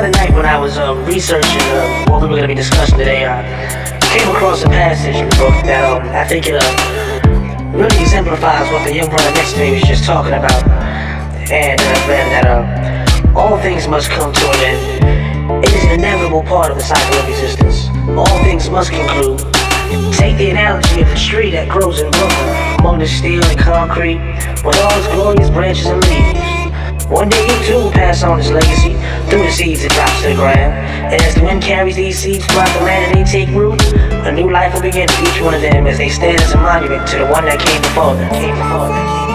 the other night when I was uh, researching uh, what we were going to be discussing today, I came across a passage in the book that um, I think it uh, really exemplifies what the young brother next to me was just talking about. And uh, read that uh, all things must come to an end. It is an inevitable part of the cycle of existence. All things must conclude. Take the analogy of a tree that grows in Brooklyn among the steel and concrete with all its glorious branches and leaves. One day you too will pass on its legacy through the seeds it drops to the ground. And as the wind carries these seeds throughout the land and they take root, a new life will begin for each one of them as they stand as a monument to the one that came before them. Came before them.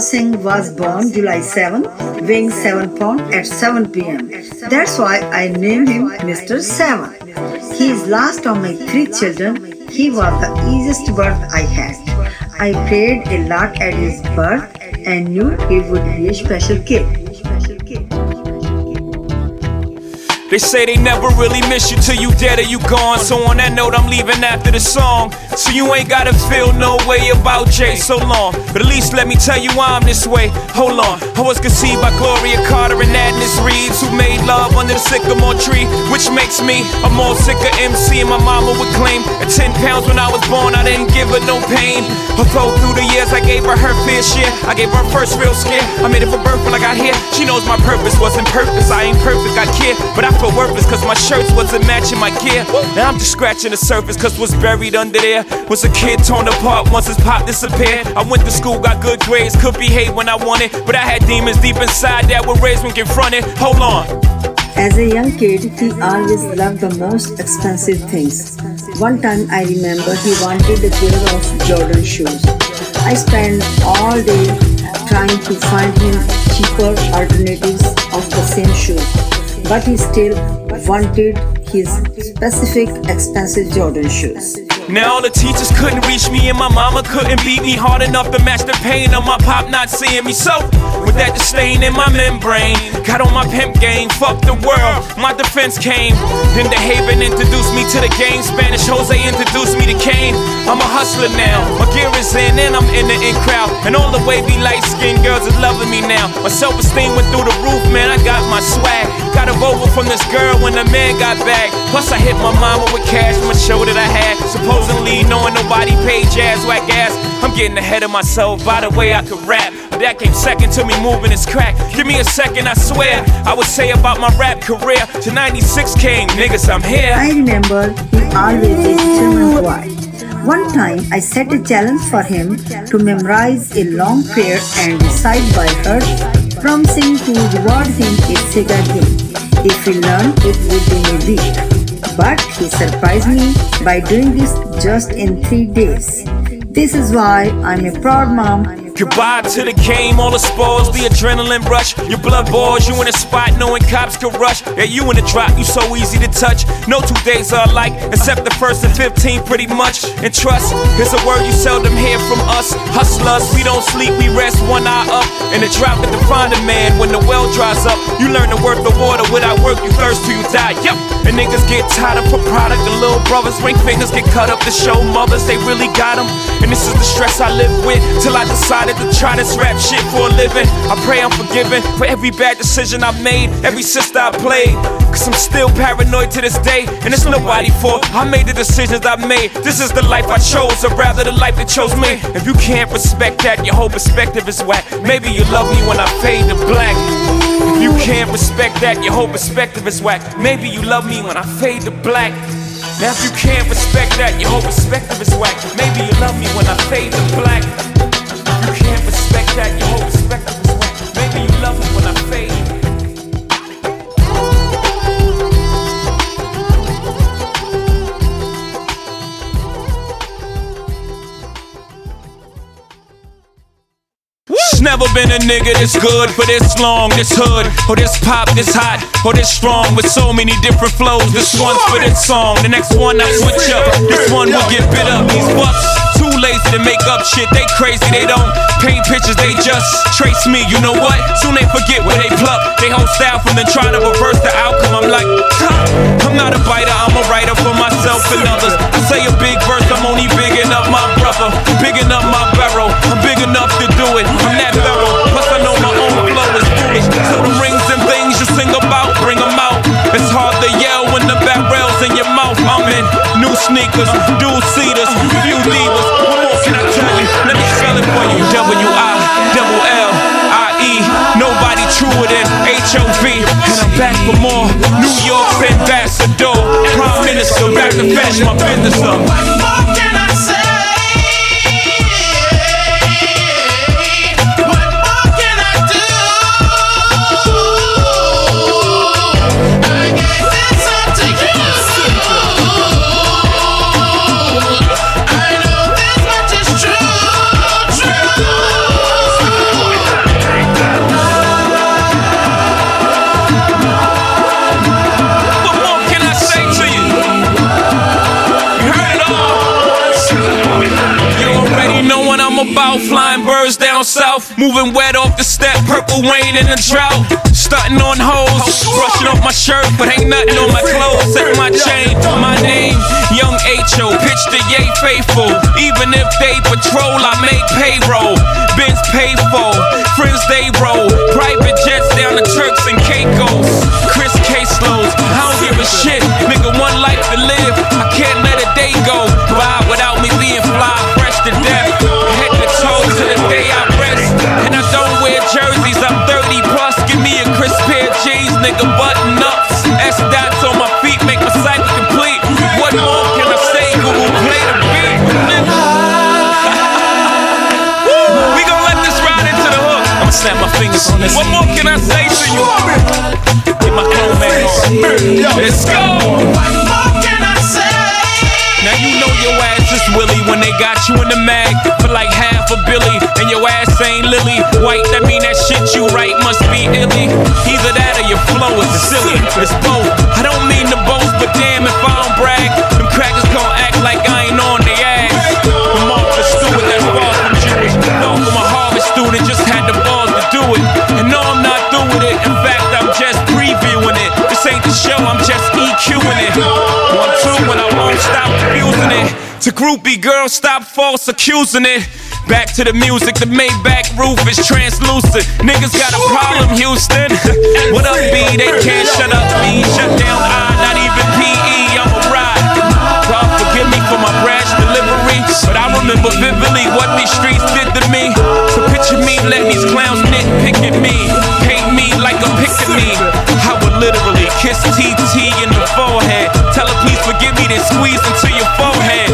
Singh was born July 7, weighing 7 pounds at 7 pm. That's why I named him Mr. 7. He is last of my three children. He was the easiest birth I had. I prayed a lot at his birth and knew he would be a special kid. They say they never really miss you till you dead or you gone. So on that note, I'm leaving after the song. So you ain't gotta feel no way about Jay so long. But at least let me tell you why I'm this way. Hold on, I was conceived by Gloria Carter and Adnis Reeves, who made love under the sycamore tree, which makes me a more sicker MC. And my mama would claim at 10 pounds when I was born, I didn't give her no pain. Although through the years I gave her her share, I gave her first real scare. I made it for birth when I got here. She knows my purpose wasn't purpose. I ain't perfect, I care, but I feel worthless cause my shirts wasn't matching my gear. Now I'm just scratching the surface cause what's buried under there was a kid torn apart once his pop disappeared. I went to school, got good grades, could behave when I wanted, but I had demons deep inside that were raised when confronted. Hold on. As a young kid, he always loved the most expensive things. One time I remember he wanted a pair of Jordan shoes. I spent all day trying to find him cheaper alternatives of the same shoes but he still wanted his specific expensive Jordan shoes. Now all the teachers couldn't reach me and my mama couldn't beat me hard enough to match the pain of my pop not seeing me. So with that disdain in my membrane, got on my pimp game, fuck the world. My defense came. Then DeHaven introduced me to the game. Spanish Jose introduced me to Kane. I'm a hustler now. My gear is in and I'm in the in crowd. And all the wavy light skinned girls are loving me now. My self esteem went through the roof, man. I got my swag. Got a Volvo from this girl when the man got back. Plus I hit my mama with cash from a show that I had. Suppose supposedly knowing nobody paid jazz whack ass. I'm getting ahead of myself by the way I could rap. That came second to me moving this crack. Give me a second, I swear. I would say about my rap career. To 96 came, niggas, I'm here. I remember he always a determined boy. One time I set a challenge for him to memorize a long prayer and recite by heart, promising to reward him a cigar game if he learned it within a week. But he surprised me by doing this just in three days. This is why I'm a proud mom Goodbye to the game, all the spoils, the adrenaline rush. Your blood boils, you in a spot knowing cops can rush. Yeah, you in the drop, you so easy to touch. No two days are alike, except the first and 15, pretty much. And trust is a word you seldom hear from us. Hustlers, we don't sleep, we rest one eye up. And the drop at the find a man when the well dries up. You learn the worth of water without work, you thirst till you die. Yep. And niggas get tired of for product, and little brothers ring fingers get cut up to show mothers they really got them. And this is the stress I live with till I decided decided to try this rap shit for a living. I pray I'm forgiven for every bad decision I made, every sister I played. Cause I'm still paranoid to this day, and it's nobody fault. I made the decisions I made. This is the life I chose, or rather the life that chose me. If you can't respect that, your whole perspective is whack. Maybe you love me when I fade to black. If you can't respect that, your whole perspective is whack. Maybe you love me when I fade to black. Now if you can't respect that, your whole perspective is whack. Maybe you love me when I fade to black been a nigga this good for this long, this hood, or this pop, this hot, or this strong, with so many different flows. This one's for this song, the next one I switch up. This one will get bit up. These bucks too lazy to make up shit. They crazy, they don't paint pictures, they just trace me. You know what? Soon they forget where they pluck. They whole style from then try to reverse the outcome. I'm like, I'm not a biter, I'm a writer for myself and others. I say a big verse, I'm only bigging up my brother, bigging up my barrel. I'm big enough to do it. I'm that thorough. Foolish. So the rings and things you sing about, bring them out. It's hard to yell when the back rails in your mouth. I'm in new sneakers, dual seaters, few divas. What more can I tell you? Let me spell it for you. W I double L I E. Nobody truer than H O V. And I'm back for more. New York's ambassador, prime minister, back to fashion my business up. Flying birds down south, moving wet off the step. Purple rain in the drought. Starting on hoes, brushing off my shirt, but ain't nothing on my clothes. Set my chain, my name, Young H.O. Pitch the yay faithful. Even if they patrol, I make payroll. Benz for, friends they roll. Private jets down to Turks and Caicos. Chris caseloads, I don't give a shit. Nigga, one life to live. I can't let a day go nigga, button ups. S dots on my feet, make my cycle complete. What more can I say? Google play the beat. we gon' let this ride into the hook. I'ma snap my fingers on this. What more can I say to you? Get my chrome man on. Let's go. Ass Willie when they got you in the mag for like half a billy, and your ass ain't Lily White. That mean that shit you write must be illy. Either that or your flow is silly. It's both. I don't mean to boast, but damn if I don't brag, them crackers gon' act like I ain't on the ass. Abusing it. To groupie girls, stop false accusing it. Back to the music, the Maybach roof is translucent. Niggas got a problem, Houston. what up, B? They can't shut up me. Shut down I, not even PE. I'm a ride. God forgive me for my brash delivery, but I remember vividly what these streets did to me. So picture me let these clowns nitpick at me, paint me like a picture me. I would literally kiss TT me, squeeze into your forehead.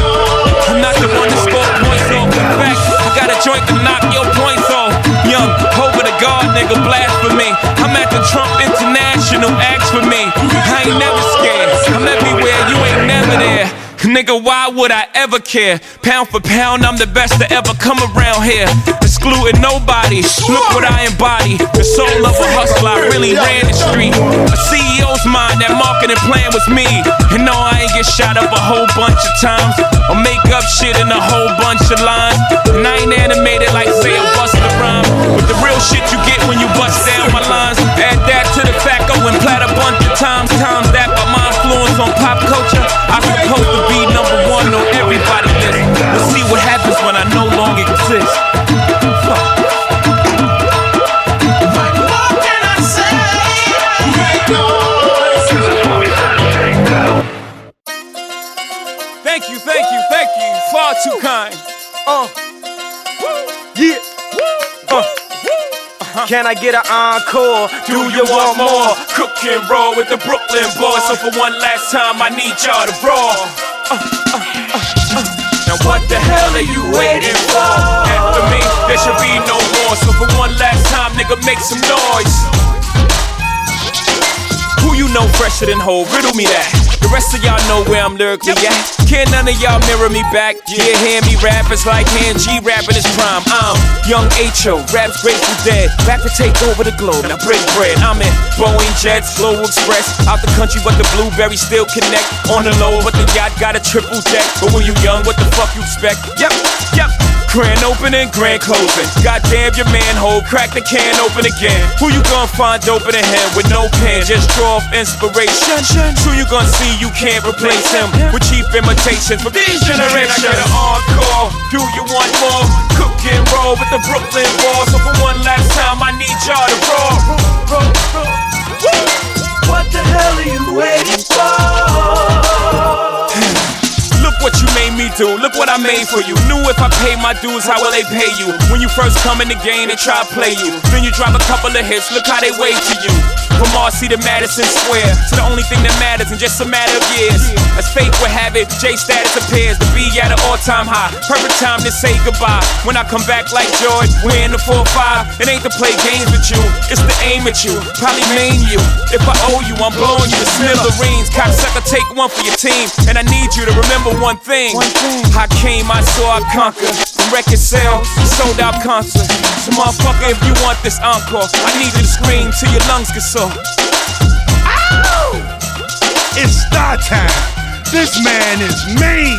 I'm not the one to score points off. In fact, I got a joint to knock your points off. Young, over the guard, nigga, blasphemy. I'm at the Trump International, ask for me. I ain't never scared. I'm everywhere, you ain't never there. Nigga, why would I ever care? Pound for pound, I'm the best to ever come around here. Excluding nobody. Look what I embody. The soul of a hustler, I really ran the street. A CEO's mind, that marketing plan was me. And no, I ain't get shot up a whole bunch of times. Or make up shit in a whole bunch of lines. And I ain't animated like, say, a Busta rhyme. But the real shit you get when you bust down my lines. Add that to the fact I went plat a bunch of times. Times that by my influence on pop culture. I supposed to be Too kind. Uh. Yeah. Uh. Can I get an encore? Do you want more? Cook and roll with the Brooklyn boys. So for one last time, I need y'all to roll. Uh, uh, uh, uh. Now what the hell are you waiting for? After me, there should be no more. So for one last time, nigga, make some noise. Who you know fresher than whole? Riddle me that. The rest of y'all know where I'm lyrically at. Can't none of y'all mirror me back. Yeah, hear me rap, it's like hand G rapping his prime. I'm young H.O., raps Grateful Dead. Back to take over the globe, now break bread. I'm in Boeing Jets, Global Express. Out the country, but the blueberries still connect. On the low, but the yacht got a triple deck. But when you young, what the fuck you expect? Yep, yep. Grand opening, grand closing. Goddamn your manhole, crack the can open again. Who you gonna find open in him with no pen? Just draw off inspiration. Who you gonna see you can't replace him with cheap imitations from this generation? Can I get an encore? Do you want more? Cook and roll with the Brooklyn boys. So for one last time, I need y'all to roll. roll, roll, roll. What the hell are you waiting for? What you made me do. Look what I made for you. Knew if I paid my dues, how will they pay you? When you first come in the game, they try to play you. Then you drop a couple of hits. Look how they wait to you. From Marcy to Madison Square to the only thing that matters in just a matter of years. As fate would have it, J status appears to be at an all-time high. Perfect time to say goodbye. When I come back like George, we're in the 4-5. It ain't to play games with you, it's to aim at you. Probably maim you. If I owe you, I'm blowing you to smithereens. Cocksucker, take one for your team. And I need you to remember one thing. I came, I saw, I conquered. From record sales, sold out concert. So motherfucker, if you want this encore, I need you to scream till your lungs get sore. It's star time. This man is mean.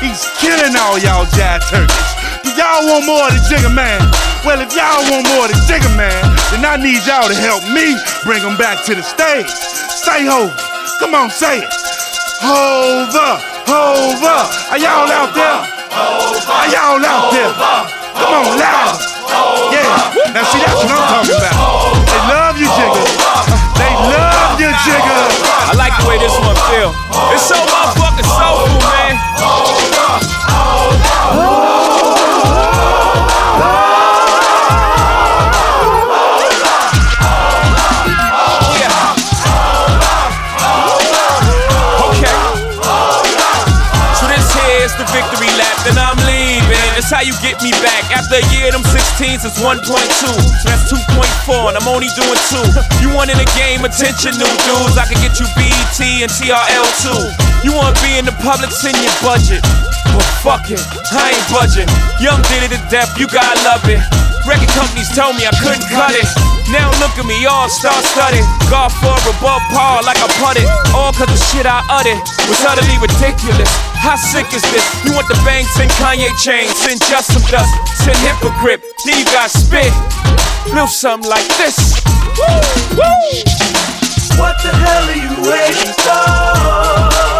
He's killing all y'all jive turkeys. Do y'all want more of the Jigga Man? Well, if y'all want more of the Jigga Man, then I need y'all to help me bring him back to the stage. Say Hova. Come on, say it. Hova, Hova. Are y'all out there? Are y'all out there? Come on, loud. Yeah. Now see, that's what I'm talking about. They love you, Jigga. They love you, Jigga. I like the way this one feel. It's so motherfucking soulful, man. That's how you get me back. After a year, them 16s is 1.2. That's 2.4, and I'm only doing two. You want in the game, attention, new dudes. I can get you BET and TRL too. You want to be in the public, send your budget. But fuck it, I ain't budging. Young did it to death, you gotta love it. Record companies told me I couldn't cut it. Now look at me, all star studded. Golf for above par like I putted. All cause the shit I uttered was utterly ridiculous. How sick is this? You want the banks and Kanye chain, send just some dust, send hypocrite. Then you got spit. Little something like this. Woo, woo. What the hell are you waiting for?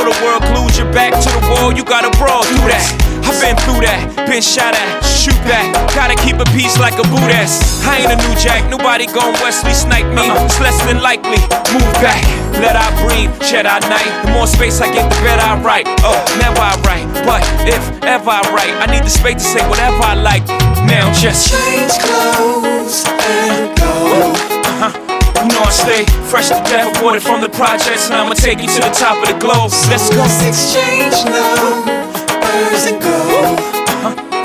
Know the world glues your back to the wall. You gotta brawl through that. I've been through that, been shot at, shoot back. Gotta keep a peace like a Buddhist. I ain't a new jack, nobody gon' Wesley snipe me. It's less than likely. Move back, let I breathe, shed I night. The more space I get, the better I write. Oh, never I write, but if ever I write, I need the space to say whatever I like. Now just Change clothes and go. uh-huh. Know I stay fresh to death, aborted from the projects, and I'ma take you to the top of the globe. Let's go. Let's exchange numbers and go.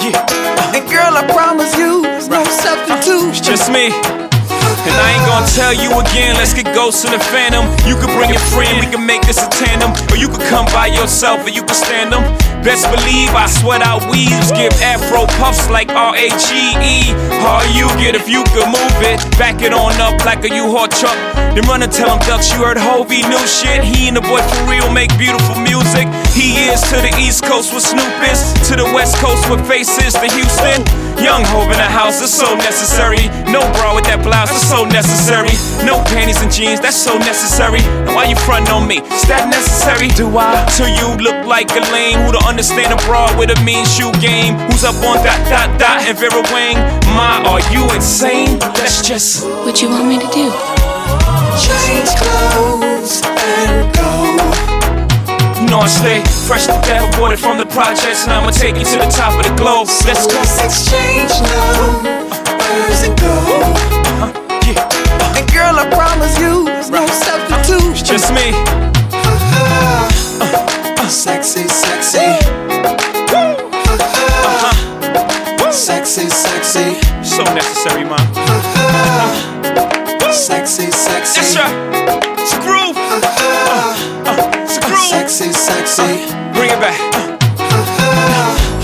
Yeah. And girl, I promise you, there's no substitute. It's just me. And I ain't gonna tell you again, let's get ghosts in the phantom. You can bring a friend, we can make this a tandem. Or you can come by yourself, or you can stand them. Best believe I sweat out weaves, give afro puffs like R-H-E-E. All you get if you could move it, back it on up like a U-Haul truck. Then run and tell them ducks you heard Hovey new shit. He and the boy for real make beautiful music. He is to the East Coast with Snoop is, to the West Coast with faces to Houston. Young Hov in the house, it's so necessary. No bra with that blouse, so necessary. No panties and jeans, that's so necessary. Now why you frontin' on me? Is that necessary? Do I? To you look like a lame who don't understand a broad with a mean shoe game. Who's up on dot dot dot and Vera Wang? My, are you insane? That's just what you want me to do. Change clothes and go. You know I stay fresh to death, aborted from the projects, and I'ma take you to the top of the globe. Let's go. Let's exchange numbers and go. Uh-huh. Yeah. And girl, I promise you, there's no substitute. It's just me. Sexy, sexy. Uh-huh. Sexy, sexy. So necessary, man. Sexy, sexy. That's right. It's a groove. Uh, uh, it's a groove. Sexy, sexy. Bring it back.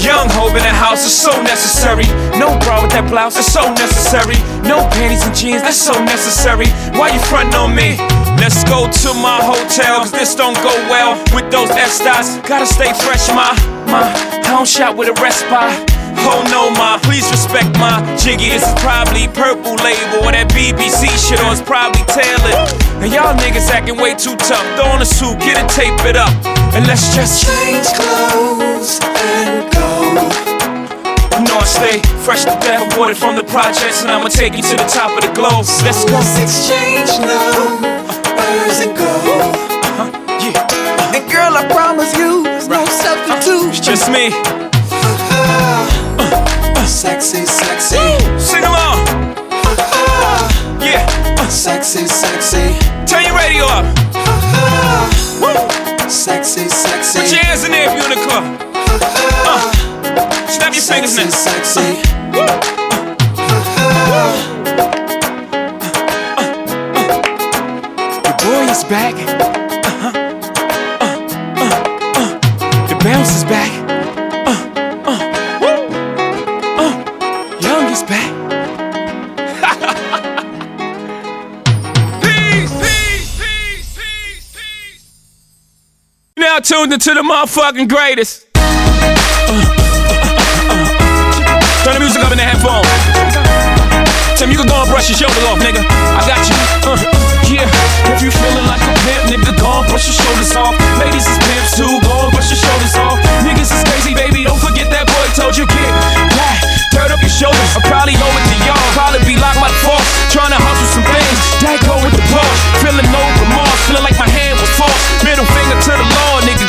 Young Hov in the house is so necessary. No bra with that blouse is so necessary. No panties and jeans, that's so necessary. Why you frontin' on me? Let's go to my hotel, cause this don't go well with those F-Styles. Gotta stay fresh, my, my. I don't shot with a respite. Oh no, ma, please respect my jiggy. This is probably purple label or that BBC shit, or it's probably tailored. And y'all niggas acting way too tough. Throw on a suit, get it, tape it up, and let's just change clothes and go. You know I stay fresh to death, aborted from the projects, and I'ma take you to the top of the globe. Let's go. Let's exchange numbers and go. Uh-huh. Yeah. And girl, I promise you, there's no substitute. It's just me. Uh-huh. Uh-huh. Sexy, sexy. Sing along. Uh-huh. Yeah. Sexy, sexy. Turn your radio up. Sexy, sexy. Put your hands in there if you're in the club. Uh. Snap your fingers now. Sexy. Your boy is back. Uh-huh. Uh, uh, uh. The bounce is back. Tuned into the motherfucking greatest. Turn the music up in the headphone. Tim, you can go and brush your shoulders off, nigga. I got you. Uh, yeah. If you feeling like a pimp, nigga, go and brush your shoulders off. Ladies is pimps too, go and brush your shoulders off. Niggas is crazy, baby, don't forget that boy told you get back. Turn up your shoulders. I'll probably owe it to y'all. Probably be locked by the force. Trying to hustle some things. That go with the boss. Feeling no remorse. Feeling like my hand was false. Middle finger to the law, nigga,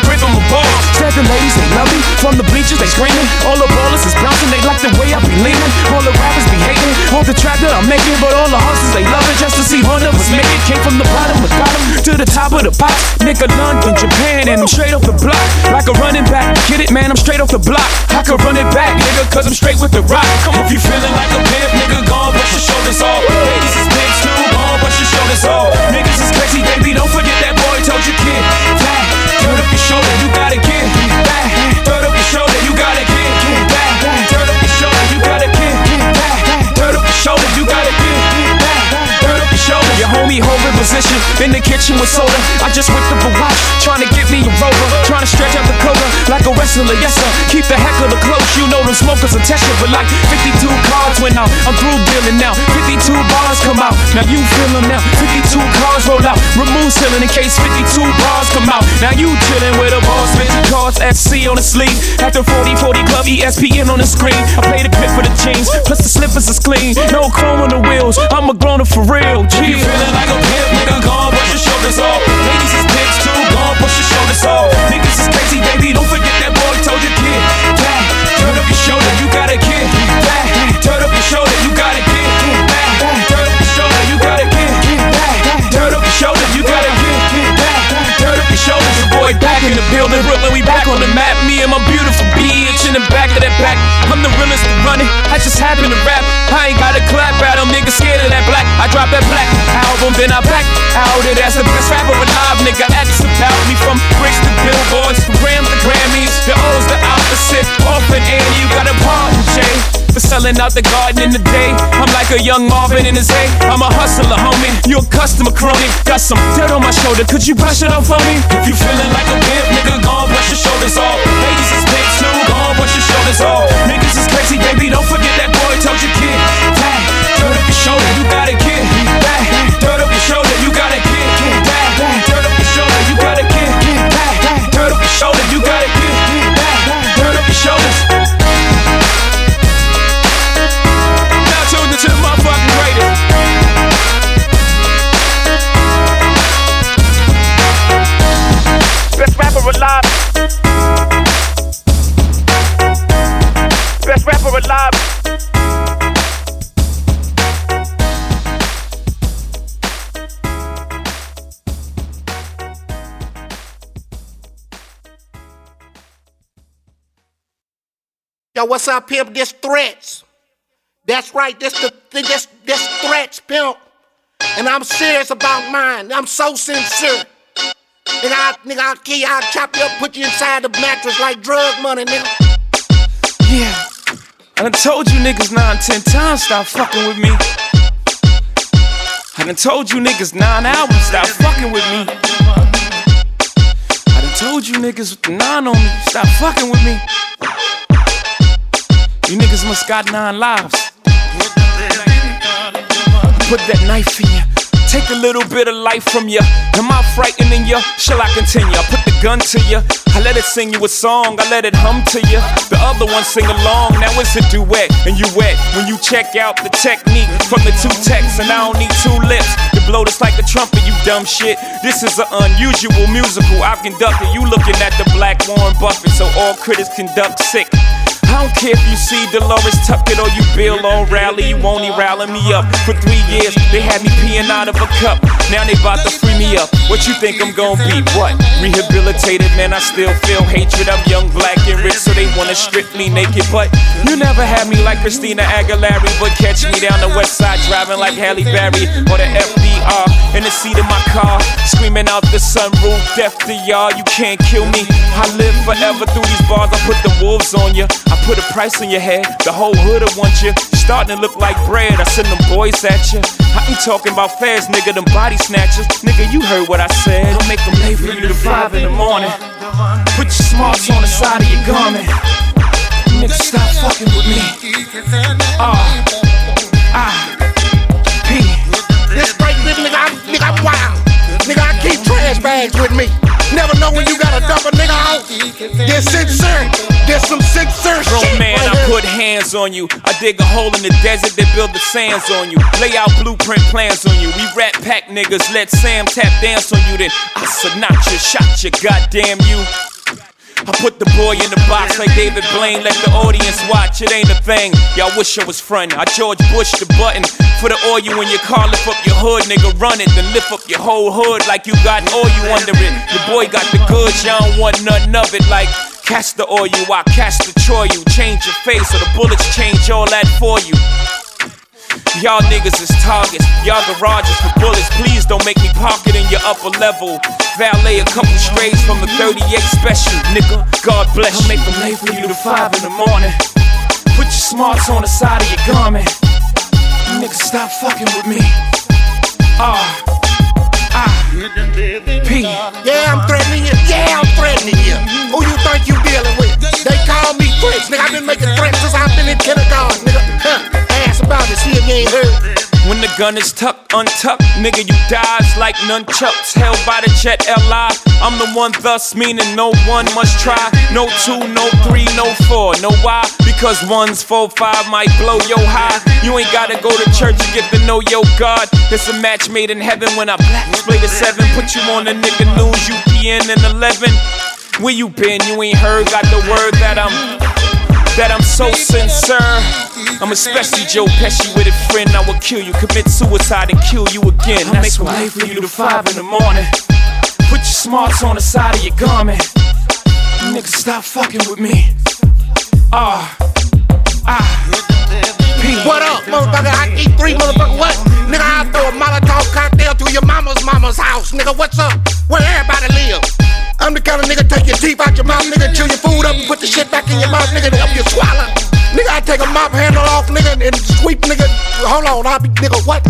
balls. Said the ladies, they love me. From the bleachers, they screaming. All the ballers is bouncing. They like the way I be leaning. All the rappers be hating. On the track that I'm making. But all the hustlers, they love it. Just to see one of us make it. Came from the bottom of bottom to the top of the pop. Nigga, London, Japan, and I'm straight off the block. Like a running back. Get it, man, I'm straight off the block. I could run it back, nigga, cause I'm straight with the rock. Come on, if you feeling like a pimp, nigga, go on, brush your shoulders off. Ladies is pigs too, go on, brush your shoulders off. Niggas is crazy, baby, don't forget that boy told you kid. Flat, turn up your shoulder, you gotta get back. Homie hold in position in the kitchen with soda. I just whipped up a watch, trying to get me a rover, trying to stretch out the cover like a wrestler. Yes sir, keep the heck of the close. You know them smokers will test you, but like 52 cards went out. I'm through dealing now. 52 bars come out. Now you feel them now. 52 cars roll out. Remove ceiling in case 52 bars come out. Now you chillin' with a boss, spinning cards SC on the sleeve. After 40 40 club ESPN on the screen. I play the clip for the jeans, plus the slippers is clean. No chrome on the wheels. I'm a grown up for real. G. Feeling like a pimp, nigga? Go on, brush your shoulders off. Ladies is pigs too. Go on, brush your shoulders off. Niggas is crazy, baby. Don't forget that boy told you kid. Back, turn up your shoulder, you gotta get back. Turn up your shoulder, you gotta get back. Boy back in the building. Brooklyn, we back on the map. Me and my beautiful bitch in the back of that back. I'm the realest to run it. I just happen to rap. I ain't got a clap at them niggas scared of that black. I drop that black album, then I back out it as the best rapper alive. Nigga, X about me from bricks selling out the garden in the day. I'm like a young Marvin in his hay. I'm a hustler, homie. You a customer crony. Got some dirt on my shoulder. Could you brush it off for me? If you feeling like a pimp, nigga, go on, brush your shoulders off. Ladies is pigs too. On, brush your shoulders off. Niggas is crazy, baby. Don't forget that boy told you kid. Flat, turn up your shoulder. You gotta get back. Dirt rapper alive. Best rapper alive. Yo, what's up, pimp? This threats. That's right. This the this this threats, pimp. And I'm serious about mine. I'm so sincere. Nigga, I, nigga, I'll kill you, I'll chop you up, put you inside the mattress like drug money, nigga. Yeah. I done told you niggas nine, ten times, stop fucking with me. I done told you niggas nine albums, stop fucking with me. I done told you niggas with the nine on me, stop fucking with me. You niggas must got nine lives. Put that knife in you. Take a little bit of life from you. Am I frightening you? Shall I continue? I put the gun to you. I let it sing you a song. I let it hum to you. The other one sing along. Now it's a duet, and you wet when you check out the technique from the two texts. And I don't need two lips to blow this like a trumpet. You dumb shit. This is an unusual musical I've conducted. You looking at the black Warren Buffett, so all critics conduct sick. I don't care if you see DeLores Tucker or you Bill O'Reilly, you only rallying me up. For three years, they had me peeing out of a cup. Now they bout to free me up. What you think I'm gonna be? What? Rehabilitated, man, I still feel hatred. I'm young, black, and rich, so they wanna strip me naked. But you never had me like Christina Aguilera, but catch me down the west side driving like Halle Berry or the FDR in the seat of my car, screaming out the sunroof, death to y'all. You can't kill me. I live forever through these bars. I put the wolves on you. I put a price on your head. The whole hood will want you. Starting to look like bread. I send them boys at you. I ain't talking about fast, nigga. Them body snatchers, nigga. You heard what I said. I'll make them late for you to five in the morning. Put your smarts on the side of your garment. Nigga, stop fucking with me. Ah, ah, This straight nigga, nigga, I'm, nigga, I'm wild. Keep trash bags with me. Never know when you gotta dump a nigga out. This sincere. This some sincere Grown shit. man, right I put hands on you. I dig a hole in the desert, they build the sands on you. Lay out blueprint plans on you. We rat pack niggas, let Sam tap dance on you. Then I Sinatra shot you, goddamn you. I put the boy in the box like David Blaine, let the audience watch. It ain't a thing. Y'all wish I was frontin'. I George Bush the button for the oil in your car. Lift up your hood, nigga, run it. Then lift up your whole hood like you got oil you under it. Your boy got the goods, y'all don't want nothing of it. Like cast the oil, I cast the Troy you. Change your face or the bullets change all that for you. Y'all niggas is targets, y'all garages for bullets. Please don't make me park it in your upper level. Valet a couple strays from the 38 special, nigga. God bless you. I'll make them late for you to 5 in the morning. Put your smarts on the side of your garment. Nigga, stop fucking with me. Ah, ah, P. Yeah, I'm threatening you. Yeah, I'm threatening you. Who you think you dealing with? They call me threats, nigga. I've been making threats since I've been in kindergarten, nigga. Huh. About it, see if you ain't heard. When the gun is tucked, untucked, nigga, you dies like nunchucks held by the jet LI. I'm the one, thus meaning no one must try. No two, no three, no four. Know why? Because one's four, five might blow yo high. You ain't gotta go to church to get to know your God. It's a match made in heaven when I display the seven. Put you on the nigga news, UPN and 11. Where you been? You ain't heard, got the word that I'm that I'm so sincere. I'm especially Joe Pesci with a friend. I will kill you, commit suicide and kill you again. I That's why I for you to five in the morning. Put your smarts on the side of your garment. Nigga, stop fucking with me. Ah, ah, What up, motherfucker? I eat three motherfucker. What? Nigga, I throw a Molotov cocktail to your mama's mama's house. Nigga, what's up? Where everybody live? I'm the kind of nigga take your teeth out your mouth, nigga, chew your food up and put the shit back in your mouth, nigga, to help you swallow. Nigga, I take a mop handle off, nigga, and sweep, nigga. Hold on, I'll be, nigga, what?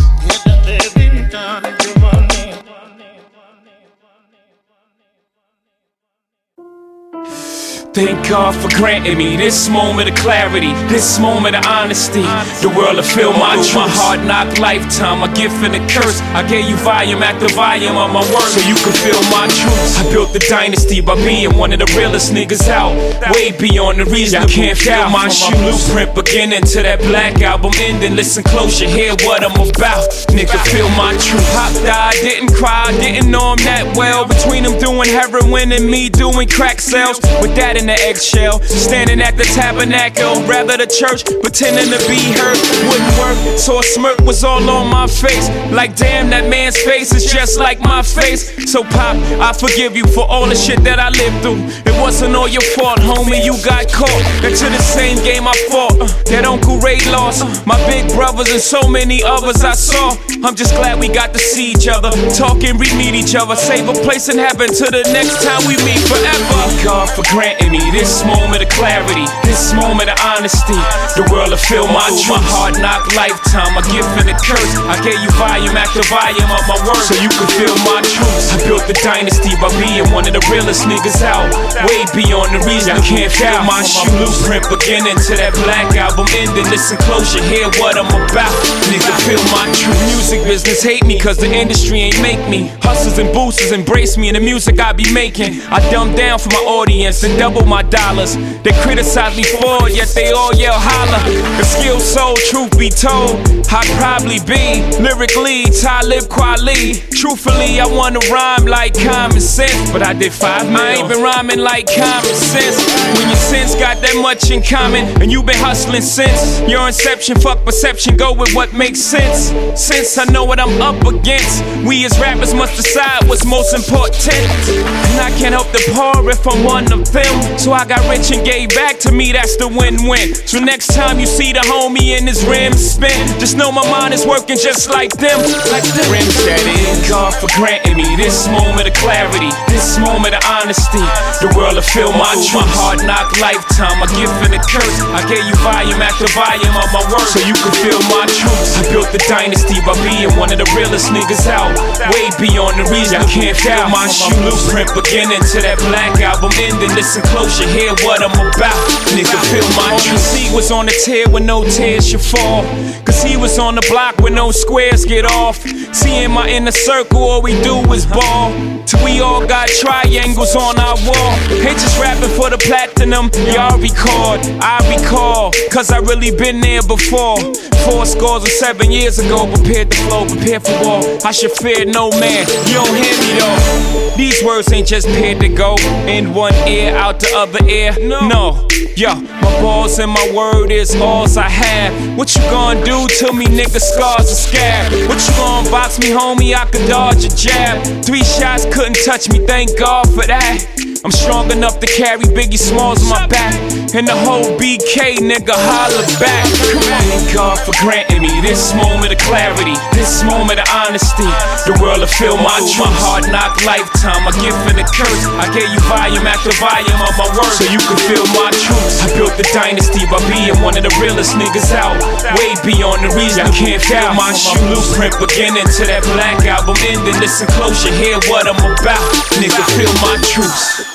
Thank God for granting me this moment of clarity, this moment of honesty. The world will feel my truth. My heart knock lifetime, a gift and a curse. I gave you volume after volume of my work so you could feel my truth. I built the dynasty by being one of the realest niggas out. Way beyond the reason I can't feel my shoes. Blueprint beginning to that black album ending. Listen close, you hear what I'm about. Nigga, feel my truth. Pop died, didn't cry, didn't know him that well. Between him doing heroin and me doing crack sales. With that in the eggshell. Standing at the tabernacle, rather the church, pretending to be hurt. Wouldn't work, so a smirk was all on my face. Like, damn, that man's face is just like my face. So, Pop, I forgive you for all the shit that I lived through. It wasn't all your fault, homie, you got caught. Into the same game I fought, uh, that Uncle Ray lost. My big brothers and so many others I saw. I'm just glad we got to see each other, talk and re meet each other. Save a place in heaven to the next time we meet forever. God for granting me this moment of clarity, this moment of honesty. The world will feel my oh, truth. My heart knock lifetime, a gift and a curse. I gave you volume after volume of my work so you could feel my truth. I built the dynasty by being one of the realest niggas out. Way beyond the reason you can't feel my shoe. Blueprint beginning to that black album ending. Listen close, you hear what I'm about. Nigga, feel my truth. Music business hate me cause the industry ain't make me. Hustlers and boosters embrace me in the music I be making. I dumb down for my audience and double my dollars. They criticize me for it, yet they all yell holla. The skill so truth be told, I'd probably be lyrically Talib Kweli. Truthfully, I wanna rhyme like common sense, but I did five mil. I ain't been rhyming like common sense. When your sense got that much in common, and you been hustling since your inception, fuck perception, go with what makes sense. Since I know what I'm up against, we as rappers must decide what's most important. And I can't help the poor if I'm one of them. So I got rich and gave back to me, that's the win-win. So next time you see the homie in his rims spin, just know my mind is working just like them. Like the rims that is. God for granting me this moment of clarity, this moment of honesty. The world will feel my truth. My heart knock lifetime, a gift and a curse. I gave you volume after volume of my work so you could feel my truth. I built the dynasty by being one of the realest niggas out. Way beyond the reason I can't feel my shoe. Blueprint beginning to that black album ending. Listen close, you hear what I'm about. Nigga, feel my truth. See was on the tear when no tears should fall. Cause he was on the block when no squares get off. See in my inner circle, all we do is ball. Till we all got triangles on our wall. Ain't just rapping for the platinum, y'all record. I recall, cause I really been there before. Four scores of seven years ago, prepared to flow, prepared for war. I should fear no man, you don't hear me though. These words ain't just paired to go in one ear, out the other ear. No, yo, my balls and my word is alls I have. What you gonna do to me, nigga? Scars are scab. What you gonna box me, homie? I could dodge a jab. Three shots couldn't touch me, thank God for that. I'm strong enough to carry Biggie Smalls on my back. And the whole BK nigga holler back. Thank God for granting me this moment of clarity, this moment of honesty. The world will feel my truth. My heart knock lifetime, a gift and a curse. I gave you volume after volume of my work so you could feel my truth. I built the dynasty by being one of the realest niggas out. Way beyond the reason you can't feel my shoe. Blueprint beginning to that black album ending. Listen close, you hear what I'm about. Nigga, feel my truth.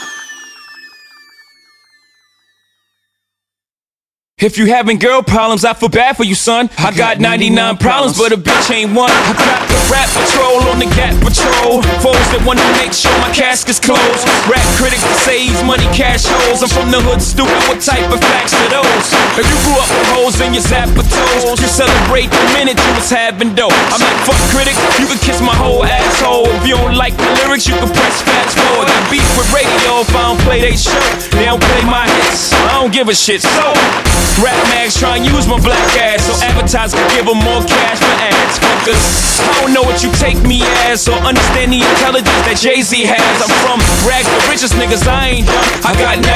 If you having girl problems, I feel bad for you, son. I got 99 problems, but a bitch ain't one. I got the rap patrol on the Gap patrol. Foes that wanna make sure my casket's closed. Rap critics that say he's money cash holes. I'm from the hood, stupid. What type of facts are those? If you grew up with holes in your zapatos, you celebrate the minute you was having dough. I'm like, fuck critics, you can kiss my whole asshole. If you don't like the lyrics, you can press fast forward. I beef with radio if I don't play they show. They don't play my hits. I don't give a shit. So. Rap mags try and use my black ass so advertisers can give them more cash for ads. Fuckers, I don't know what you take me as or understand the intelligence that Jay Z has. I'm from rags the richest niggas, I ain't dumb. I got 99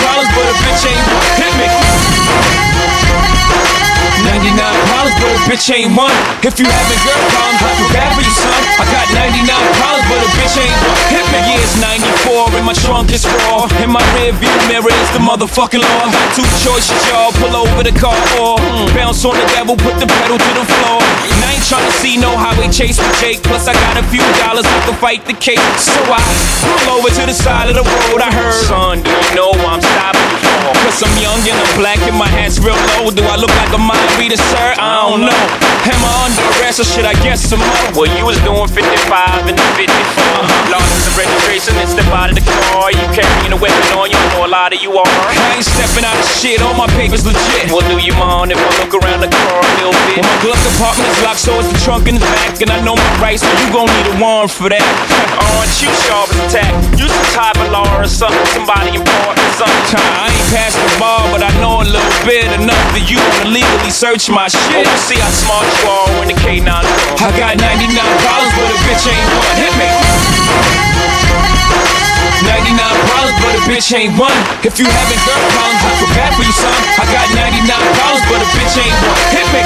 problems, but a bitch ain't hit me. 99 problems, but a bitch ain't one. If you having girl problems, I feel bad for you, son. I got 99 problems, but a bitch ain't one. hit me. Yeah, it's 94 and my trunk is raw. In my rear view mirror is the motherfucking law. Two choices, y'all. Pull over the car or mm, bounce on the devil, put the pedal to the floor. And I ain't tryna see no highway chase with Jake. Plus, I got a few dollars, I can fight the case. So I pull over to the side of the road. I heard, son, do you know I'm stopping? Cause I'm young and I'm black and my hat's real low. Do I look like a mind reader, sir? I don't know. Am I under arrest or should I guess some more? Well, you was doing 55 and 54. Uh-huh. Lost the registration and step out of the car. You carrying a weapon on you, know a lot of you are. I ain't stepping out of shit, all my papers legit. Well, do you mind if I look around the car a little bit? Well, my glove compartment is locked, so it's the trunk in the back. And I know my rights, so you gon' need a warrant for that. Aren't you sharp as a tack? You some type of law or something, somebody important, something. I ain't past the bar, but I know a little bit enough that you wanna legally search my shit. Oh, see how smart you are when the K9 I got 99 problems, but a bitch ain't one. Hit me. 99 problems, but a bitch ain't one. If you having girl problems, I feel bad for you, son. I got 99 problems, but a bitch ain't one. Hit me.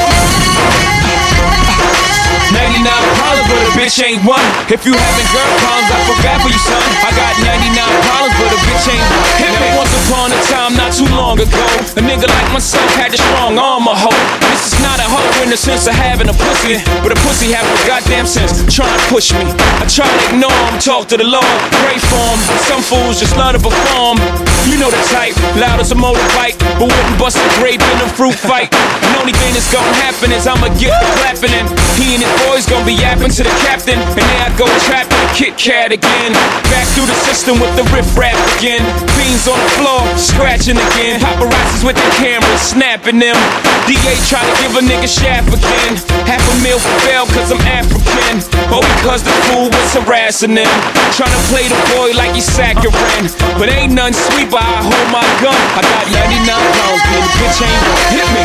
99 problems, but a bitch ain't one. If you having girl problems, I feel bad for you, son. I got 99 problems, but a bitch ain't one. Hit me. Once upon a time, not too long ago, a nigga like myself had a strong arm, a hoe. This is not a hoe in the sense of having a pussy, but a pussy having a goddamn sense. Trying to push me. I try to ignore him, talk to the Lord, pray for him. Some fools just love to perform. You know the type, loud as a motorbike, but wouldn't bust a grape in a fruit fight. The only thing that's gonna happen is I'ma get the clapping and he and his boys gonna be yapping to the captain. And there I go trapped in a Kit Kat again. Back through the system with the riff rap again. Beans on the floor, scratching again. Paparazzis with the cameras, snapping them. DA try to give a nigga shaft again. Half a meal for bail cause I'm African. Oh, because the fool was harassing them. Trying to play the boy like he's saccharine. But ain't none sweet, but I hold my gun. I got 99 pounds, but the bitch ain't hit me.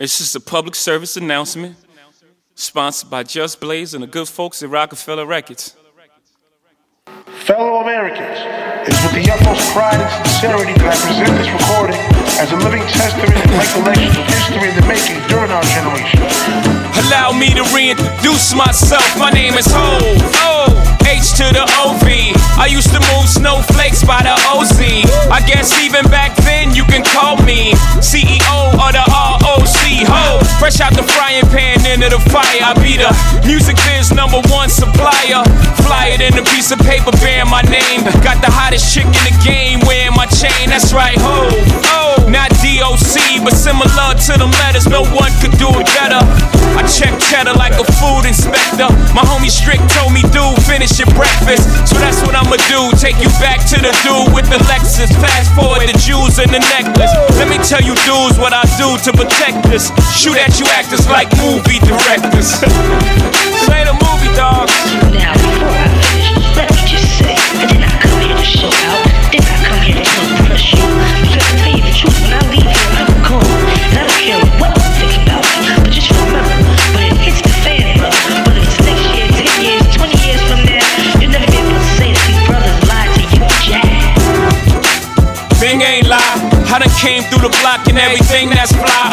It's just a public service announcement sponsored by Just Blaze and the good folks at Rockefeller Records. Fellow Americans, it is with the utmost pride and sincerity that I present this recording as a living testament and recollection of history in the making during our generation. Allow me to reintroduce myself. My name is Ho. O. H to the OV. I used to move snowflakes by the OZ. I guess even back then you can call me CEO of the ROC. Ho. Fresh out the frying pan into the fire. I be the music biz number one supplier. Fly it in a piece of paper bearing my name. Got the hottest chick in the game wearing my chain. That's right, ho. Oh, DOC, but similar to them letters. No one could do it better. I check cheddar like a food inspector. My homie Strick told me, dude, finish your breakfast. So that's what I'ma do. Take you back to the dude with the Lexus. Fast forward the jewels and the necklace. Let me tell you, dudes, what I do to protect this. Shoot at you actors like movie directors. Say the movie, dog. Now, before I finish, let me just say, I did not come here to show out. The block and everything that's fly.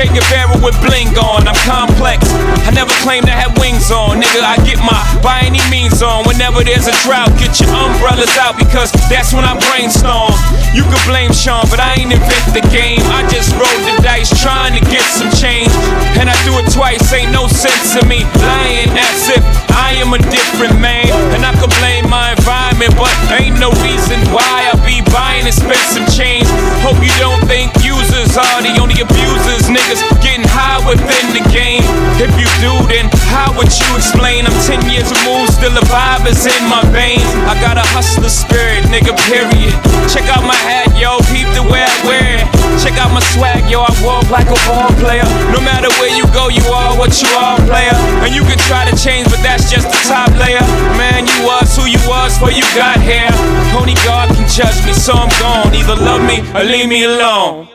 Che Guevara with bling on. I'm complex. I never claim to have wings on. Nigga, I get my by any means on. Whenever there's a drought, get your umbrellas out because that's when I brainstorm. You can blame Sean, but I ain't invent the game. I just rolled the dice trying to get some change. And I do it twice, ain't no sense in me lying as if I am a different man. And I could blame my environment, but ain't no reason why I be buying expensive change. Hope you don't think are the only abusers. Niggas getting high within the game. If you do, then how would you explain? I'm 10 years removed, still the vibe is in my veins. I got a hustler spirit, nigga, period. Check out my hat, yo, peep the way I wear it. Check out my swag, yo, I walk like a ball player. No matter where you go, you are what you are, player. And you can try to change, but that's just the top layer. Man, you was who you was before you got here. Only God can judge me, so I'm gone. Either love me or leave me alone.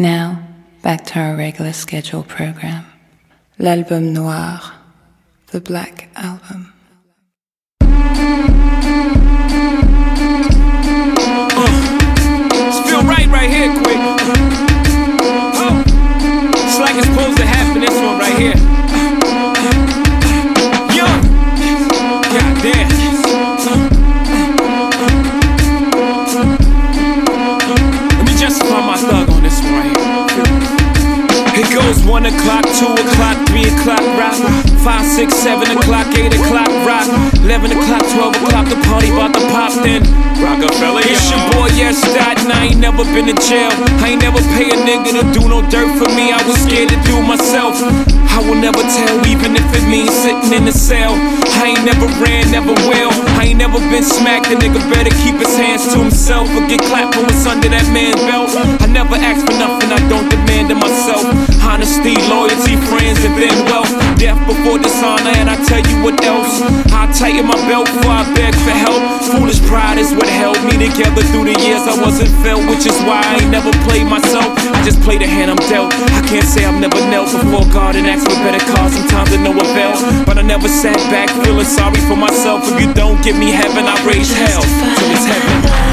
Now, back to our regular schedule program. L'album noir, the Black Album. Uh, feel right right here, o'clock, two o'clock, three o'clock, rock. Five, six, seven o'clock, eight o'clock, rock. Eleven o'clock, twelve o'clock, the party about to pop. Then Rockefeller, it's your boy, yes, that, and I ain't never been to jail. I ain't never pay a nigga to do no dirt for me. I was scared to do myself. I will never tell, even if it means sitting in the cell. I ain't never ran, never will. I ain't never been smacked. A nigga better keep his hands to himself or get clapped for what's under that man's belt. I never ask for nothing, I don't demand it myself. Honesty, loyalty, friends, and then wealth. Death before dishonor, and I tell you what else. I tighten my belt before I beg for help. Foolish pride is what held me together through the years I wasn't felt, which is why I ain't never played myself. I just play the hand I'm dealt. I can't say I've never knelt before God and asked for better cause. Sometimes it no avail, but I never sat back feeling sorry for myself. If you don't give me heaven, I raise hell till it's heaven.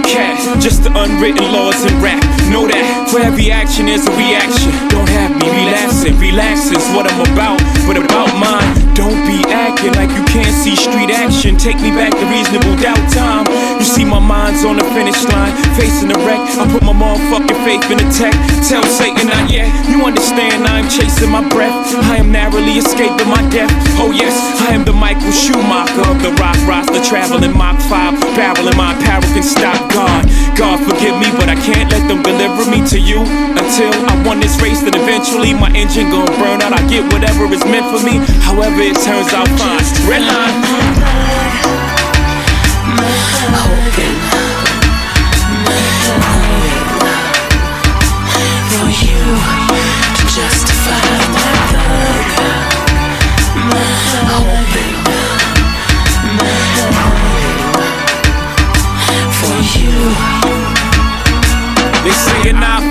Cat. Just the unwritten laws in rap. Know that for every action is a reaction. Don't have me relapsing, relaxing's what I'm about. But about mine, don't be acting like you can't see street action. Take me back to reasonable doubt time. You see my mind's on the finish line, facing the wreck. I put my motherfucking faith in the tech. Tell Satan not yet. You understand I'm chasing my breath. I am narrowly escaping my death. Oh yes, I am the Michael Schumacher of the rock roster, traveling Mach 5, barreling my apparel can stop God. God forgive me, but I can't let them deliver me to you until I won this race. Then eventually my engine gon' burn out. I get whatever is meant for me, however it turns out fine. Red line. Hoping,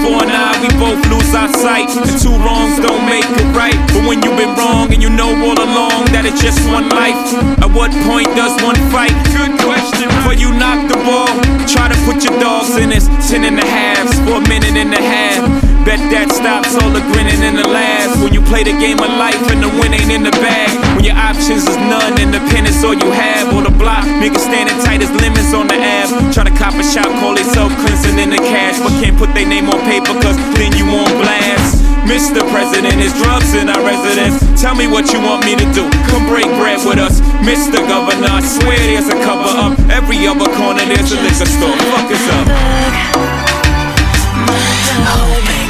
for an eye, we both lose our sight. The two wrongs don't make it right. But when you've been wrong and you know all along that it's just one life, at what point does one fight? Good question. Before you knock the ball, try to put your dogs in this ten and for a minute and a half. Bet that stops all the grinning and the laughs. When you play the game of life and the win ain't in the bag. When your options is none and the pen is all you have. Or the block, niggas standing tight as lemons on the ab. Try to cop a shot, call themselves cleansing in the cash. But can't put their name on paper cause then you on blast. Mr. President, is drugs in our residence. Tell me what you want me to do. Come break bread with us. Mr. Governor, I swear there's a cover up. Every other corner there's a liquor store. Fuck us up. Hoping,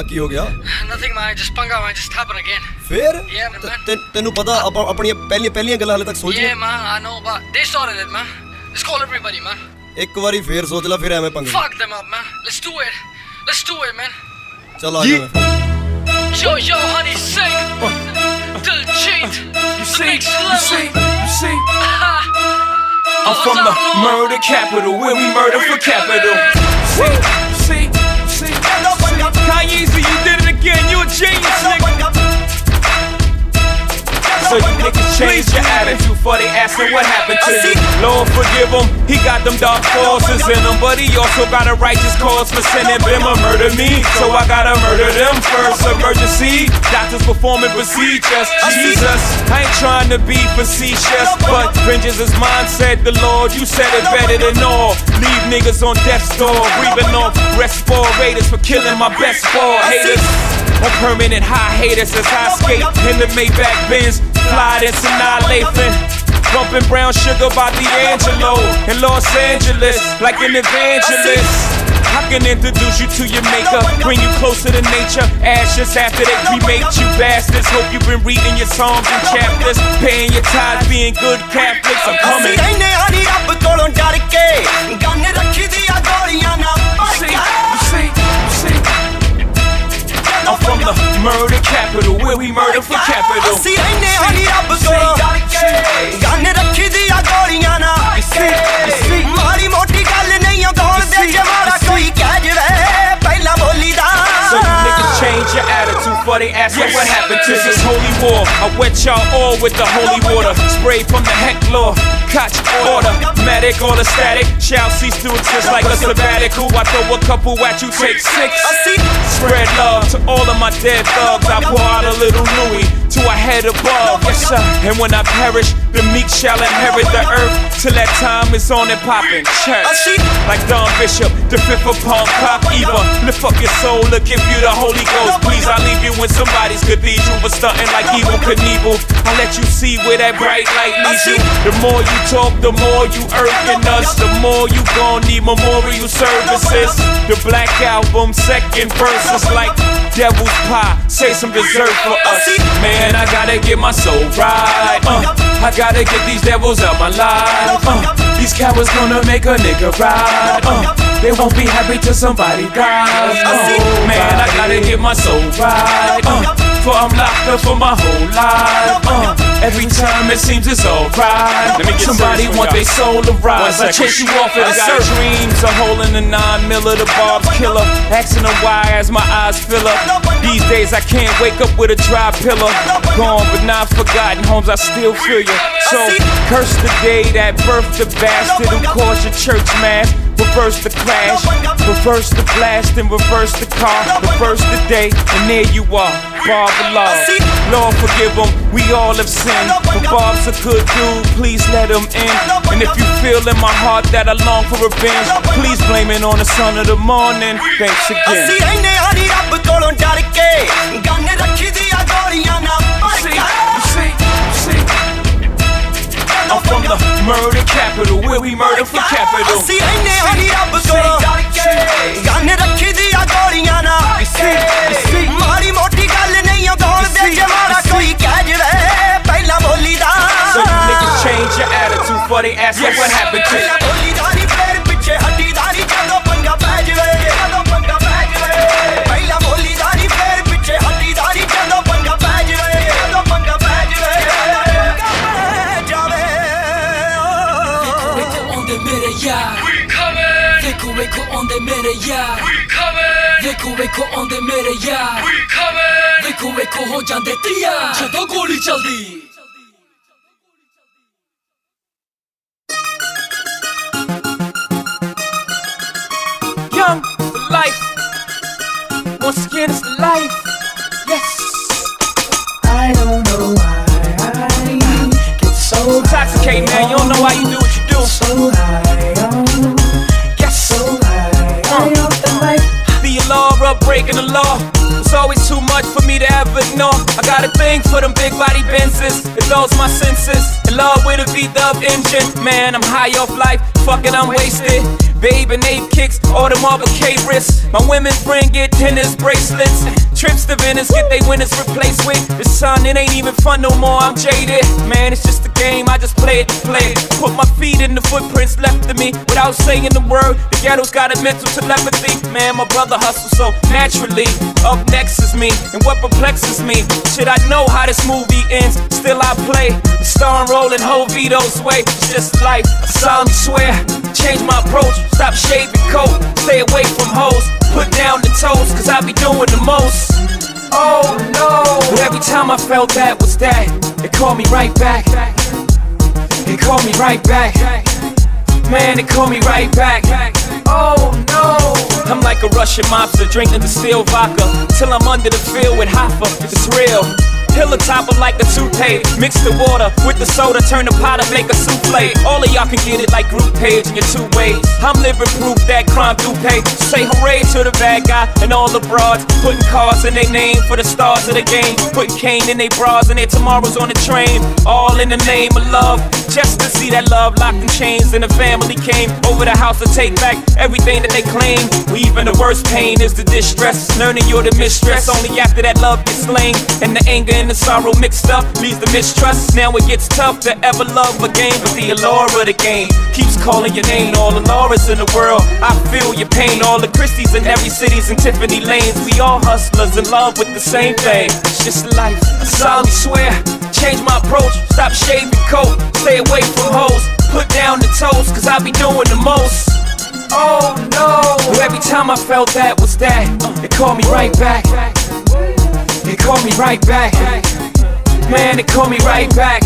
ਹਾਂ man? ਹਾਂ ਕੀ ਹੋ ਗਿਆ Nothing man, just पंगा man, just happen again. ਫੇਰ Yeah man. ਤੈ- ਤੈਨੂੰ ਪਤਾ ਆਪਾਂ ਆਪਣੀਆਂ ਪਹਿਲੀਆਂ ਪਹਿਲੀਆਂ ਗੱਲਾਂ ਹਲੇ ਤੱਕ Yeah ਸੋਚੀਆਂ man, I know, but they started it man. Let's call everybody man. ਇੱਕ ਵਾਰੀ ਫੇਰ ਸੋਚ ਲੈ ਫਿਰ ਐਵੇਂ ਪੰਗੇ Fuck them up man. Let's do it. Let's do it man. ਚੱਲ ਆ ਜਾ ਮੈਂ Yo yo honey sing. Diljit, the next you see, level. you see. I'm from the murder capital, where we murder for capital. See, see, see. Kanye, you did it again. You a genius, nigga. So you niggas change your attitude, before they asking what happened to you. Lord forgive him, he got them dark forces in him, but he also got a righteous cause for sending them to murder me. So I gotta murder them first. Emergency, doctors performing procedures. Jesus, I ain't trying to be facetious, but vengeance is mine, said the Lord. You said it better than all. Leave niggas on death's door, breathing off respirators for killing my best four haters. On permanent high haters as I skate in the Maybach Benz, fly into annihilation. Bumping brown sugar by D'Angelo in Los Angeles, like an evangelist. I can introduce you to your maker, bring you closer to nature. Ashes after they cremate you bastards. Hope you've been reading your psalms and chapters, paying your tithes, being good Catholics. I'm coming. murder capital, where we murder for capital. See, ain't there on the opposite? Attitude before they ask you what happened to this holy war. I wet y'all all with the holy water, sprayed from the heck law. Catch order, medic or the static shall cease to exist like a sabbatical. I throw a couple at you, take six. Spread love to all of my dead thugs. I pour out a little Louis to a head above. Yes, sir. And when I perish, the meek shall inherit the earth. Till that time is on and poppin'. Church. Like Don Bishop, the fifth upon Cock Eva. Lift up your soul to give you the Holy Ghost. Please, I leave you in somebody's cathedral. But stunting like evil Knievel. I let you see where that bright light leads you. The more you talk, the more you irking us. The more you gon' need memorial services. The Black Album, second verse is like devil's pie. Say some dessert for us. Man, I gotta get my soul right. Uh, I gotta get these devils out my life. Uh, these cowards gonna make a nigga ride. Uh, they won't be happy till somebody dies. Oh, man, I gotta get my soul right. Uh, for I'm locked up for my whole life. Uh, every time it seems it's alright. Let me Somebody want their soul to rise. I chase you off at I a got dreams. A hole in the nine mill of the Bob's killer. Asking them why as my eyes fill up. These days I can't wake up with a dry pillow. Gone but not forgotten, homes I still feel you. So curse the day that birthed the bastard who caused your church mass. Reverse the crash, reverse the blast, and reverse the car. Reverse the day, and there you are, Bob law. Lord forgive him, we all have sinned. But Bob's a good dude, please let him in. And if you feel in my heart that I long for revenge, please blame it on the son of the morning. Thanks again. the murder capital, where we murder for capital. ਅਸੀਂ ਰਹਿਨੇ ਹਰੀ ਰੱਬ ਕੋਲੋਂ ਡਰ ਕੇ gun ਰੱਖੀ ਦੀਆਂ ਗੋਲੀਆਂ ਨਾ ਮਾੜੀ ਮੋਟੀ ਗੱਲ ਨਹੀਂ ਉਹ ਗੋਲ ਦੇ ਜੇ ਮਾਰਾ ਕੋਈ ਕਹਿ ਜਵੇ ਪਹਿਲਾਂ ਬੋਲੀ ਦਾ So you niggas change your attitude before they ask you what happened to ਪਹਿਲਾਂ you. On the mirror, yeah. We coming. Wake wake on the mirror, yeah. We coming. Wake thing for them big body Benzes. It dulls my senses. In love with a V-dub engine. Man, I'm high off life. Fucking, I'm wasted. Babe and ape kicks, all them Marble K wrists. My women bring it tennis bracelets. Trips to Venice, get they winners replaced with. The sun, it ain't even fun no more. I'm jaded. Man, it's just a game. I just play it to play it. Put my feet in the footprints left of me without saying the word. The ghetto's got a mental telepathy. Man, my brother hustles so naturally. Up next is me, and what perplexes me. Shit, I know how this movie ends. Still, I play. The star and rolling whole Vito's way. It's just life. I solemnly swear. Change my approach. Stop shaving coat. Stay away from hoes. Put down the toes, cause I be doing the most. Oh no. But every time I felt that was that, it called me right back. They call me right back. Man, they call me right back. Oh no! I'm like a Russian mobster drinking the vodka till I'm under the field with Hoffa. It's real. Pill top them like a toupee. Mix the water with the soda, turn the pot and make a souffle. All of y'all can get it like group page in your two ways. I'm living proof that crime do pay. Say hooray to the bad guy and all the broads. Putting cars in their name for the stars of the game. Putting cane in their bras and their tomorrows on the train. All in the name of love. Just to see that love locked in chains and the family came over the house to take back everything that they claim. Even the worst pain is the distress. Learning you're the mistress only after that love gets slain. And the anger and the sorrow mixed up leads to mistrust. Now it gets tough to ever love again. But the allure of the game keeps calling your name. All the Laura's in the world, I feel your pain. All the Christies in every city's and Tiffany lanes. We all hustlers in love with the same thing. It's just life. I solemnly swear, change my approach. Stop shaving coat, stay away from hoes. Put down the toes, cause I be doing the most. Oh no! Every time I felt that was that, it called me right back. They call me right back. Man, they call me right back.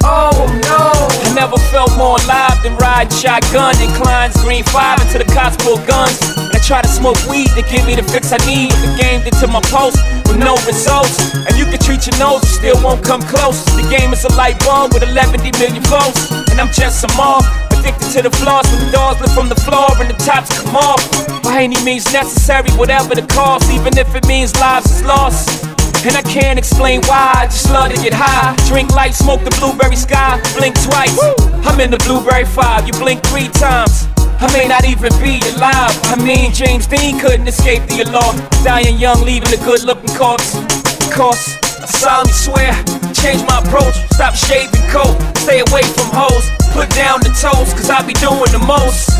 Oh no! I never felt more alive than riding shotgun and Klein's Green 5 into the cops pull guns. And I try to smoke weed to give me the fix I need. The game did to my pulse with no results. And you can treat your nose, it still won't come close. The game is a light bulb with 11 million volts. And I'm just a moth, addicted to the flaws when the doors lift from the floor and the tops come off. By any means necessary, whatever the cost, even if it means lives is lost. And I can't explain why, I just love to get high. Drink light, smoke the blueberry sky, blink twice. I'm in the blueberry five, you blink three times. I may not even be alive. I mean, James Dean couldn't escape the alarm. Dying young, leaving a good looking corpse. Cause I solemnly swear, change my approach. Stop shaving coat, stay away from hoes. Put down the toes, cause I be doing the most.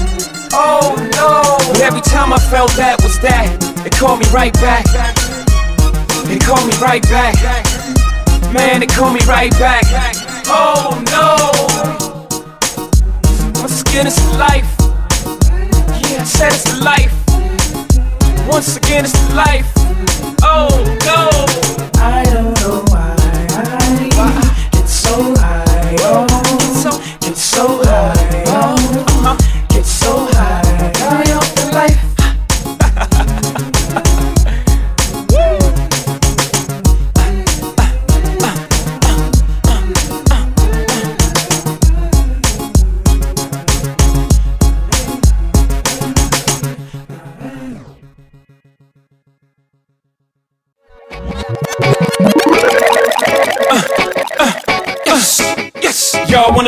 Oh no! But every time I felt that was that, it called me right back. They call me right back. Man, they call me right back. Oh no! Once again, it's life. Yeah, I said it's the life. Once again, it's the life.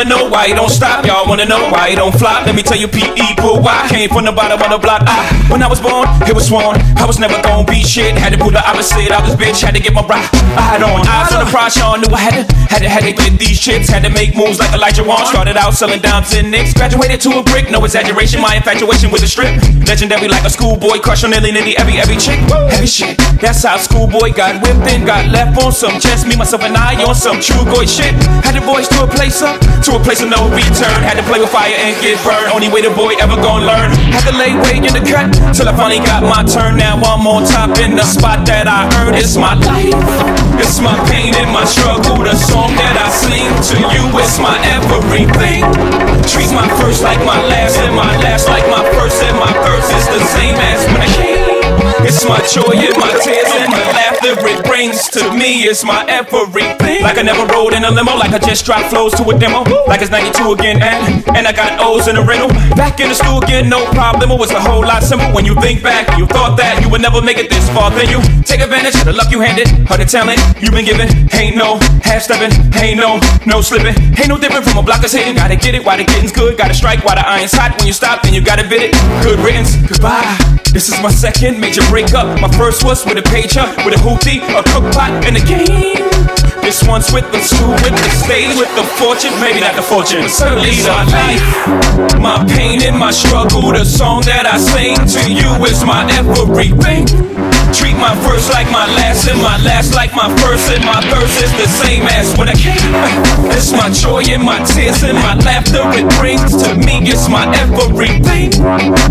Wanna know why it don't stop? Y'all wanna know why it don't flop? Let me tell you, P.E. Pull why. Came from the bottom of the block. I, when I was born, it was sworn I was never gonna be shit. Had to pull the opposite out this bitch. Had to get my rock. I had on eyes on the prize. Sean knew I had to, had to, had to get these chips. Had to make moves like Elijah Wan. Started out selling dimes and nicks. Graduated to a brick. No exaggeration. My infatuation with the strip. Legendary like a schoolboy. Crush on nearly nitty every every chick. Heavy shit. That's how schoolboy got whipped and got left on some chest. Me myself and I on some true boy shit. Had the boys to a place up, to a place of no return. Had to play with fire and get burned. Only way the boy ever gonna learn. Had to lay way in the cut till I finally got my turn. Now I'm on top in the spot that I earned. It's my life, it's my pain and my struggle. The song that I sing to you is my everything. Treat my first like my last, and my last like my first, and my first is the same as when I came. It's my joy and my tears and the it brings to me. It's my everything. Like I never rode in a limo, like I just dropped flows to a demo. Like it's 92 again, and and I got O's in a rental. Back in the school again, no problem. It was a whole lot simple when you think back. You thought that you would never make it this far, then you take advantage of the luck you handed, or the talent you've been given. Ain't no half stepping, ain't no no slipping, ain't no different from a block that's hitting. Gotta get it while the getting's good, gotta strike while the iron's hot. When you stop, then you gotta bid it. Good riddance, goodbye. This is my second major breakup. My first was with a pager, with a hoopty, a cook pot, and a game. This one's with the school, with the stage, with the fortune, maybe not the fortune, but certainly the life. My pain and my struggle, the song that I sing to you is my everything. Treat my first like my last, and my last like my first, and my verse is the same as when I came. It's my joy and my tears and my laughter it brings to me. It's my everything.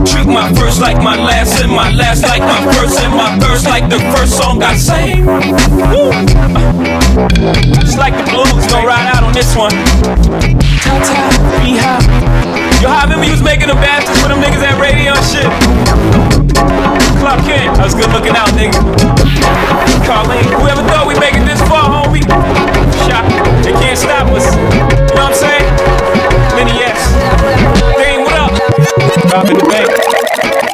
Treat my first like my last, and my last like my first, and my verse like the first song I sang. Woo. Just like the blues, gonna ride out on this one. Ta-ta, B-Hop. Yo, I remember you was making them bastards for them niggas at radio and shit. Clark Kent, I was good looking out, nigga. Carlene, whoever thought we make it this far, homie? Shot, they can't stop us. You know what I'm saying? Many yes. Dane, what up? Robbing the bank.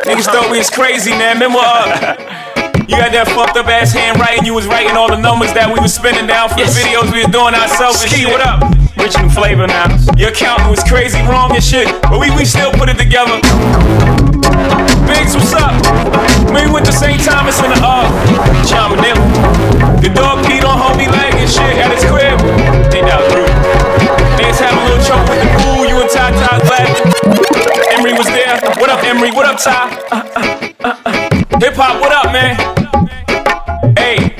Niggas thought we was crazy, man. Remember, uh, you got that fucked up ass handwriting. You was writing all the numbers that we was spinning down for the videos we was doing ourselves and shit. what up? Rich and flavor now. Your accountant was crazy wrong and shit, but we, we still put it together. Biggs, what's up? We went to St. Thomas in the uh, Chamanilla. The dog peed on homie leg and shit at his crib. Ain't that rude? Niggas having a little trouble with the pool. You and Ty Ty laughing. Emery was there. What up, Emery? What up, Ty? Uh, uh, uh, Hip hop, what up, man? Hey,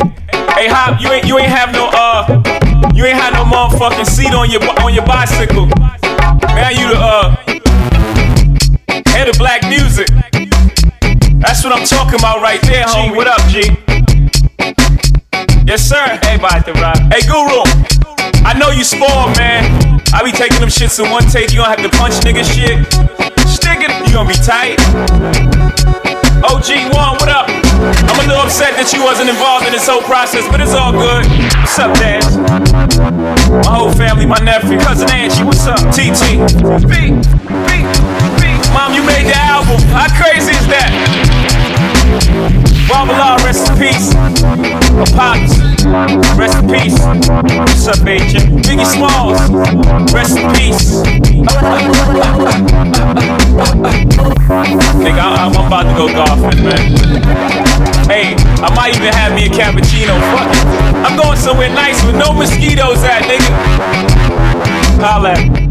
hey, Hop, you ain't you ain't have no uh, you ain't had no motherfucking seat on your on your bicycle. Now you the uh, head of black music. That's what I'm talking about right there, homie. What up, G? Yes, sir. Hey, the rock. Hey, Guru. I know you spoiled, man. I be taking them shits in one take. You gonna have to punch nigga shit. Stick it. You gonna be tight. OG1, what up? I'm a little upset that you wasn't involved in this whole process, but it's all good. What's up, Dad? My whole family, my nephew, cousin Angie, what's up? TT. B, B, B. Mom, you made the album. How crazy is that? Barbala, rest in peace. A Pops, rest in peace. What's up, agent? Biggie Smalls, rest in peace. Nigga, I- I'm about to go golfing, man. Hey, I might even have me a cappuccino. Fuck it. I'm going somewhere nice with no mosquitoes at, nigga. Holla.